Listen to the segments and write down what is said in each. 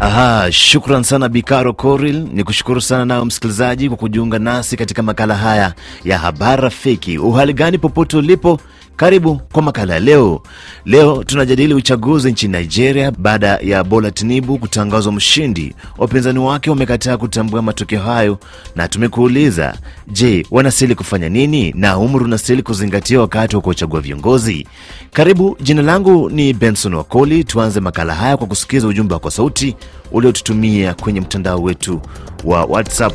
Aha, shukran sana Bikaro Koril. Ni kushukuru sana nayo msikilizaji kwa kujiunga nasi katika makala haya ya habari rafiki. Uhali gani popote ulipo, karibu kwa makala ya leo. Leo tunajadili uchaguzi nchini Nigeria baada ya Bola Tinubu kutangazwa mshindi. Wapinzani wake wamekataa kutambua matokeo hayo, na tumekuuliza, je, wanastahili kufanya nini na umri unastahili kuzingatia wakati wa kuwachagua viongozi? Karibu, jina langu ni Benson Wakoli. Tuanze makala haya kwa kusikiza ujumbe wako sauti uliotutumia kwenye mtandao wetu wa WhatsApp.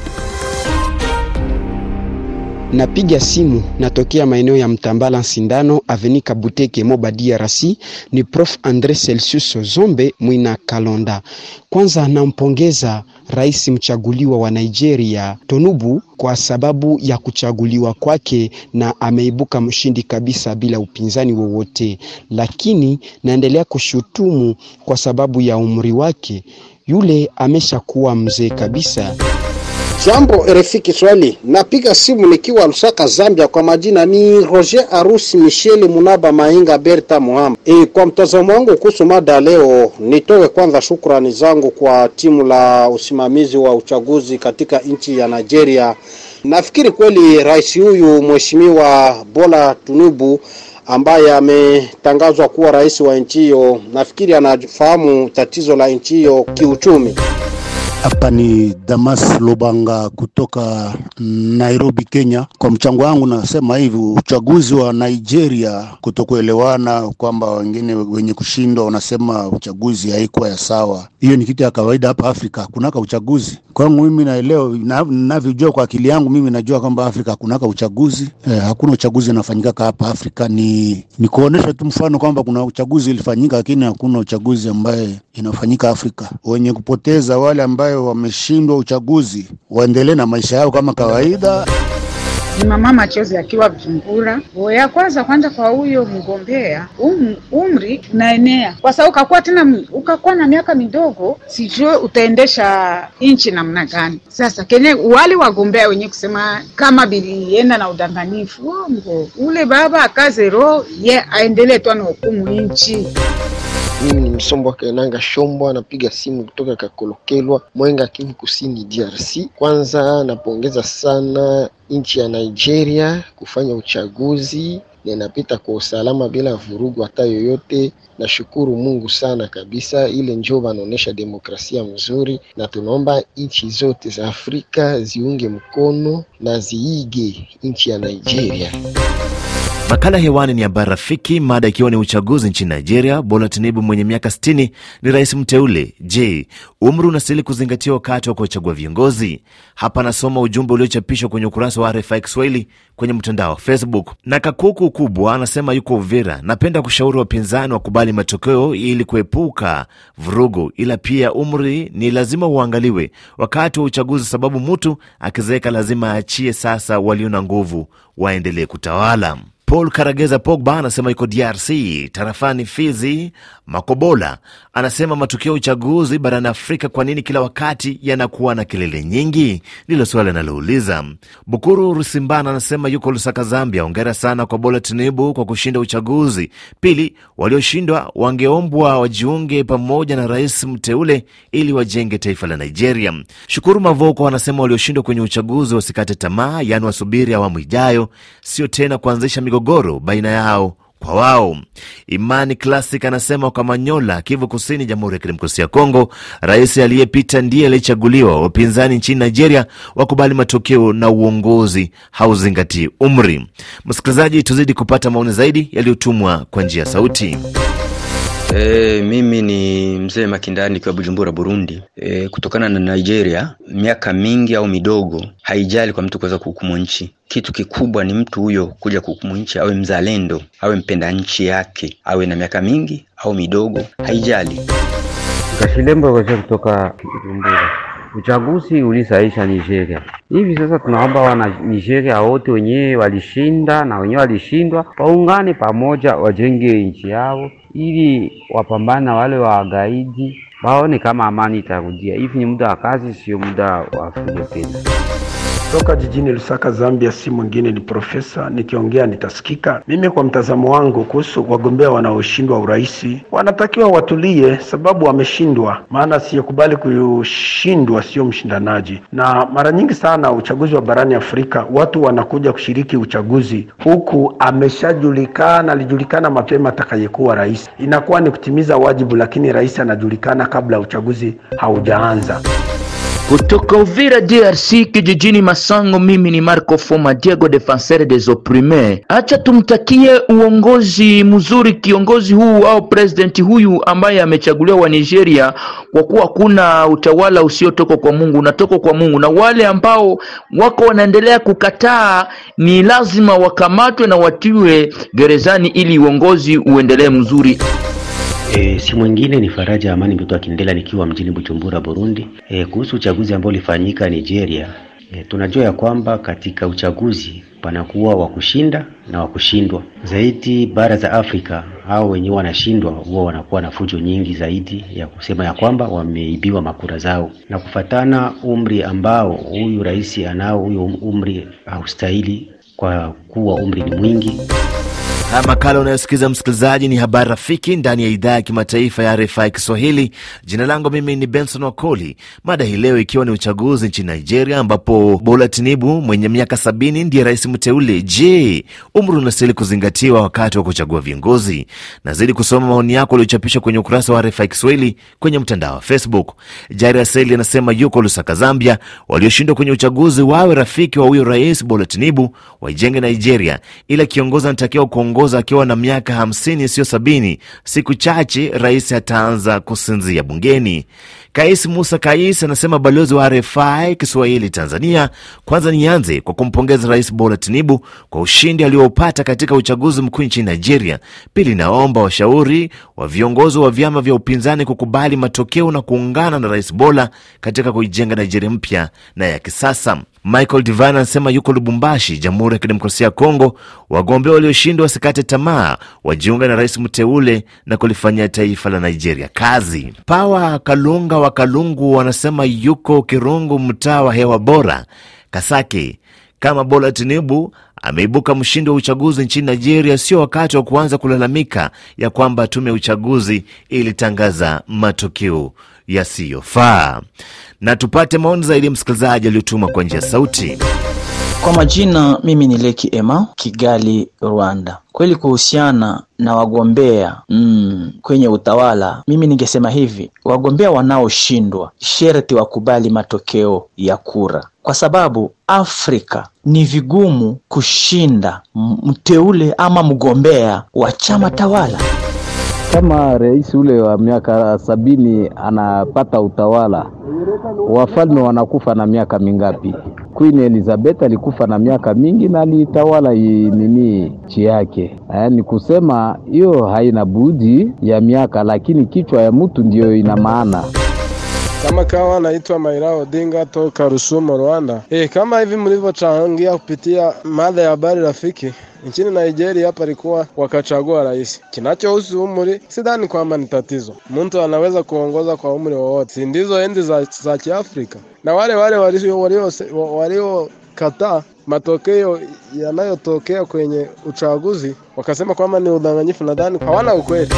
Napiga simu natokea maeneo ya Mtambala Sindano Aveni Kabuteke Moba DRC. Ni Prof Andre Celsius Zombe Mwina Kalonda. Kwanza nampongeza rais mchaguliwa wa Nigeria Tonubu kwa sababu ya kuchaguliwa kwake, na ameibuka mshindi kabisa bila upinzani wowote, lakini naendelea kushutumu kwa sababu ya umri wake. Yule ameshakuwa mzee kabisa. Jambo RFI Kiswahili, napiga simu nikiwa Lusaka, Zambia. Kwa majina ni Roger Arusi Michel Munaba Mainga Berta Muhamba. E, kwa mtazamo wangu kuhusu mada leo, nitoe kwanza shukrani zangu kwa timu la usimamizi wa uchaguzi katika nchi ya Nigeria. Nafikiri kweli rais huyu mheshimiwa Bola Tinubu ambaye ametangazwa kuwa rais wa nchi hiyo, nafikiri anafahamu tatizo la nchi hiyo kiuchumi. Hapa ni Damas Lobanga kutoka Nairobi, Kenya. Kwa mchango wangu nasema hivi, uchaguzi wa Nigeria kutokuelewana, kwamba wengine wenye kushindwa wanasema uchaguzi haikuwa ya sawa. Hiyo ni kitu ya kawaida hapa Afrika, kunaka uchaguzi. Kwangu mimi naelewa, ninavyojua kwa akili yangu mimi najua kwamba Afrika kunaka uchaguzi eh, hakuna uchaguzi unafanyika hapa Afrika. Ni ni kuonesha tu mfano kwamba kuna uchaguzi ilifanyika, lakini hakuna uchaguzi ambaye inafanyika Afrika. Wenye kupoteza wale ambayo wameshindwa uchaguzi waendelee na maisha yao kama kawaida. Ni mama machozi akiwa Bujumbura. Ya kwanza kwanza kwa huyo mgombea um, umri unaenea kwa sababu ukakuwa tena ukakuwa na miaka midogo, sijue utaendesha nchi namna gani. Sasa kenye wale wagombea wenye kusema kama bilienda na udanganifu, uongo ule baba akaze roho ye aendelee tu na hukumu nchi. Mimi ni Msombo Kenanga Shombwa, napiga simu kutoka Kakolokelwa, Mwenga, Kivu Kusini, DRC. Kwanza napongeza sana nchi ya Nigeria kufanya uchaguzi na kwa usalama bila vurugu hata yoyote. Nashukuru Mungu sana kabisa, ile njoo wanaonyesha demokrasia mzuri, na tunaomba nchi zote za Afrika ziunge mkono na ziige nchi ya Nigeria. Makala hewani ni habari rafiki, mada ikiwa ni uchaguzi nchini Nigeria. Bola Tinubu mwenye miaka 60 ni rais mteule. Je, umri unastahili kuzingatia wakati wa kuwachagua viongozi? Hapa anasoma ujumbe uliochapishwa kwenye ukurasa wa RFI Kiswahili kwenye mtandao wa Facebook. Na Kakuku Kubwa anasema yuko Uvira, napenda kushauri wapinzani wakubali matokeo ili kuepuka vurugu, ila pia umri ni lazima uangaliwe wakati wa uchaguzi, sababu mtu akizeeka lazima aachie. Sasa walio na nguvu waendelee kutawala. Paul Karageza Pogba anasema yuko DRC tarafani Fizi. Makobola anasema matukio ya uchaguzi barani Afrika kwa nini kila wakati yanakuwa na kelele nyingi? Ndilo swali analouliza. Bukuru Rusimbana anasema yuko Lusaka, Zambia. Ongera sana kwa Bola Tinubu kwa kushinda uchaguzi. Pili, walioshindwa wangeombwa wajiunge pamoja na rais mteule ili wajenge taifa la Nigeria. Shukuru Mavoko anasema walioshindwa kwenye uchaguzi wasikate tamaa, yaani wasubiri awamu ijayo, sio tena kuanzisha migogoro baina yao kwa wao. Imani Classic anasema kwa Manyola, Kivu Kusini, Jamhuri ya Kidemokrasia ya Kongo, rais aliyepita ndiye aliyechaguliwa. Wapinzani nchini Nigeria wakubali matokeo na uongozi hauzingatii umri. Msikilizaji, tuzidi kupata maoni zaidi yaliyotumwa kwa njia sauti. E, mimi ni mzee Makindani kwa Bujumbura, Burundi. E, kutokana na Nigeria, miaka mingi au midogo haijali kwa mtu kuweza kuhukumu nchi. Kitu kikubwa ni mtu huyo kuja kuhukumu nchi, awe mzalendo, awe mpenda nchi yake, awe na miaka mingi au midogo, haijali. Kashilembo kutoka Bujumbura. Uchaguzi ulisaisha Nigeria. Hivi sasa tunaomba wana Nigeria wote wenyewe walishinda na wenyewe walishindwa, waungane pamoja, wajenge nchi yao ili wapambane na wale wagaidi, waone kama amani itarudia. Hivi ni muda wa kazi, sio muda wa tena. Toka jijini Lusaka, Zambia, si mwingine ni Profesa. Nikiongea nitasikika. Mimi kwa mtazamo wangu kuhusu wagombea wanaoshindwa urais, wanatakiwa watulie, sababu wameshindwa. Maana siyokubali kushindwa sio mshindanaji, na mara nyingi sana uchaguzi wa barani Afrika watu wanakuja kushiriki uchaguzi huku ameshajulikana, alijulikana mapema atakayekuwa rais. Inakuwa ni kutimiza wajibu, lakini rais anajulikana kabla uchaguzi haujaanza. Kutoka Uvira DRC kijijini Masango, mimi ni Marco Foma Diego Defenseur des Opprimes. Acha tumtakie uongozi mzuri kiongozi huu au president huyu ambaye amechaguliwa wa Nigeria, kwa kuwa kuna utawala usiotoka kwa Mungu, unatoka kwa Mungu, na wale ambao wako wanaendelea kukataa ni lazima wakamatwe na watiwe gerezani ili uongozi uendelee mzuri. E, si mwingine ni Faraja Amani mtoto akindela nikiwa mjini Bujumbura, Burundi. E, kuhusu uchaguzi ambao ulifanyika Nigeria, e, tunajua ya kwamba katika uchaguzi panakuwa wa kushinda na wa kushindwa. Zaidi bara za Afrika hao wenyewe wanashindwa huwa wanakuwa na fujo nyingi zaidi ya kusema ya kwamba wameibiwa makura zao, na kufatana umri ambao huyu rais anao, huyo umri haustahili kwa kuwa umri ni mwingi. Makala unayosikiza msikilizaji, ni habari rafiki ndani ya idhaa ya kimataifa ya RFI Kiswahili. Jina langu mimi ni Benson Wakoli. Mada hii leo ikiwa ni uchaguzi nchini Nigeria, ambapo Bola Tinubu mwenye miaka sabini ndiye rais mteule. Je, umri unastahili kuzingatiwa wakati wa kuchagua viongozi? Nazidi kusoma maoni yako uliochapishwa kwenye ukurasa wa RFI Kiswahili kwenye mtandao wa Facebook. Jari Aseli anasema yuko Lusaka, Zambia. Walioshindwa kwenye uchaguzi wawe rafiki wa huyo rais Bola Tinubu, waijenge Nigeria, ila kiongozi anatakiwa kuongoza akiwa na miaka hamsini siyo sabini. Siku chache rais ataanza kusinzia bungeni. Kais Musa Kais anasema balozi wa RFI Kiswahili Tanzania, kwanza nianze kwa kumpongeza Rais Bola Tinubu kwa ushindi aliopata katika uchaguzi mkuu nchini Nigeria. Pili, naomba washauri wa viongozi wa vyama vya upinzani kukubali matokeo na kuungana na Rais Bola katika kuijenga Nigeria mpya na ya kisasa. Michael Divine anasema yuko Lubumbashi, Jamhuri ya Kidemokrasia ya Kongo. Wagombea walioshindwa wasikate tamaa, wajiunga na rais mteule na kulifanyia taifa la Nigeria kazi. Pawa Kalunga wa Kalungu wanasema yuko Kirungu, mtaa wa hewa bora, Kasake. Kama Bola Tinubu ameibuka mshindi wa uchaguzi nchini Nigeria, sio wakati wa kuanza kulalamika ya kwamba tume ya uchaguzi ilitangaza matokeo yasiyofaa. Na tupate maoni zaidi ya msikilizaji aliyotuma kwa njia sauti. Kwa majina, mimi ni Leki Ema, Kigali, Rwanda. Kweli kuhusiana na wagombea mm, kwenye utawala, mimi ningesema hivi, wagombea wanaoshindwa sherti wakubali matokeo ya kura, kwa sababu Afrika ni vigumu kushinda mteule ama mgombea wa chama tawala. Kama rais ule wa miaka sabini anapata utawala, wafalme wanakufa na miaka mingapi? Queen Elizabeth alikufa na miaka mingi na alitawala nini nchi yake. Ni kusema hiyo haina budi ya miaka, lakini kichwa ya mtu ndiyo ina maana. Kama kawa naitwa Maira Odinga toka Rusumo, Rwanda. E, kama hivi mlivyochangia kupitia mada ya habari rafiki nchini Nigeria hapa alikuwa wakachagua rais. Kinachohusu umri, sidhani kwamba ni tatizo. Mtu anaweza kuongoza kwa umri wowote, si ndizo enzi za, za Kiafrika? Na wale wale waliokataa matokeo yanayotokea kwenye uchaguzi wakasema kwamba ni udanganyifu, nadhani hawana ukweli.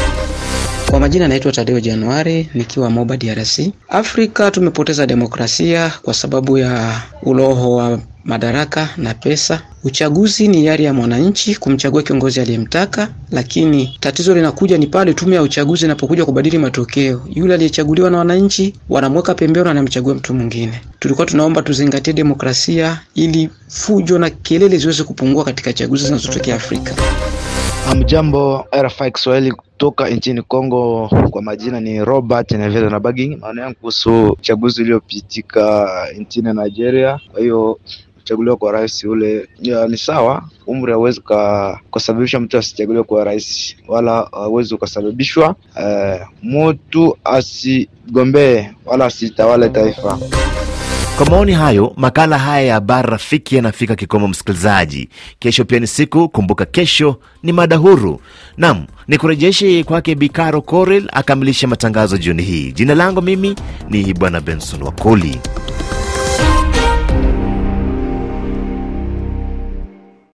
Kwa majina naitwa Tadeo Januari nikiwa Moba DRC. Afrika tumepoteza demokrasia kwa sababu ya uloho wa madaraka na pesa. Uchaguzi ni hiari ya mwananchi kumchagua kiongozi aliyemtaka, lakini tatizo linakuja ni pale tume ya uchaguzi inapokuja kubadili matokeo. Yule aliyechaguliwa na wananchi wanamweka pembeni, anamchagua mtu mwingine. Tulikuwa tunaomba tuzingatie demokrasia ili fujo na kelele ziweze kupungua katika chaguzi zinazotokea Afrika. Amjambo RFI Kiswahili kutoka nchini Kongo. Kwa majina ni Robert Neville na Baging. Maana yangu kuhusu uchaguzi uliopitika nchini Nigeria. Kwa hiyo kuchaguliwa kwa rais ule ni sawa. Umri hauwezi ukasababisha mtu asichaguliwe kwa rais, wala hauwezi ukasababishwa uh, mtu asigombee wala asitawale taifa. Kwa maoni hayo, makala haya ya habari rafiki yanafika kikomo. Msikilizaji, kesho pia ni siku, kumbuka kesho ni mada huru. Nam ni kurejeshe kwake Bikaro Korel akamilisha matangazo jioni hii. Jina langu mimi ni Bwana Benson Wakoli.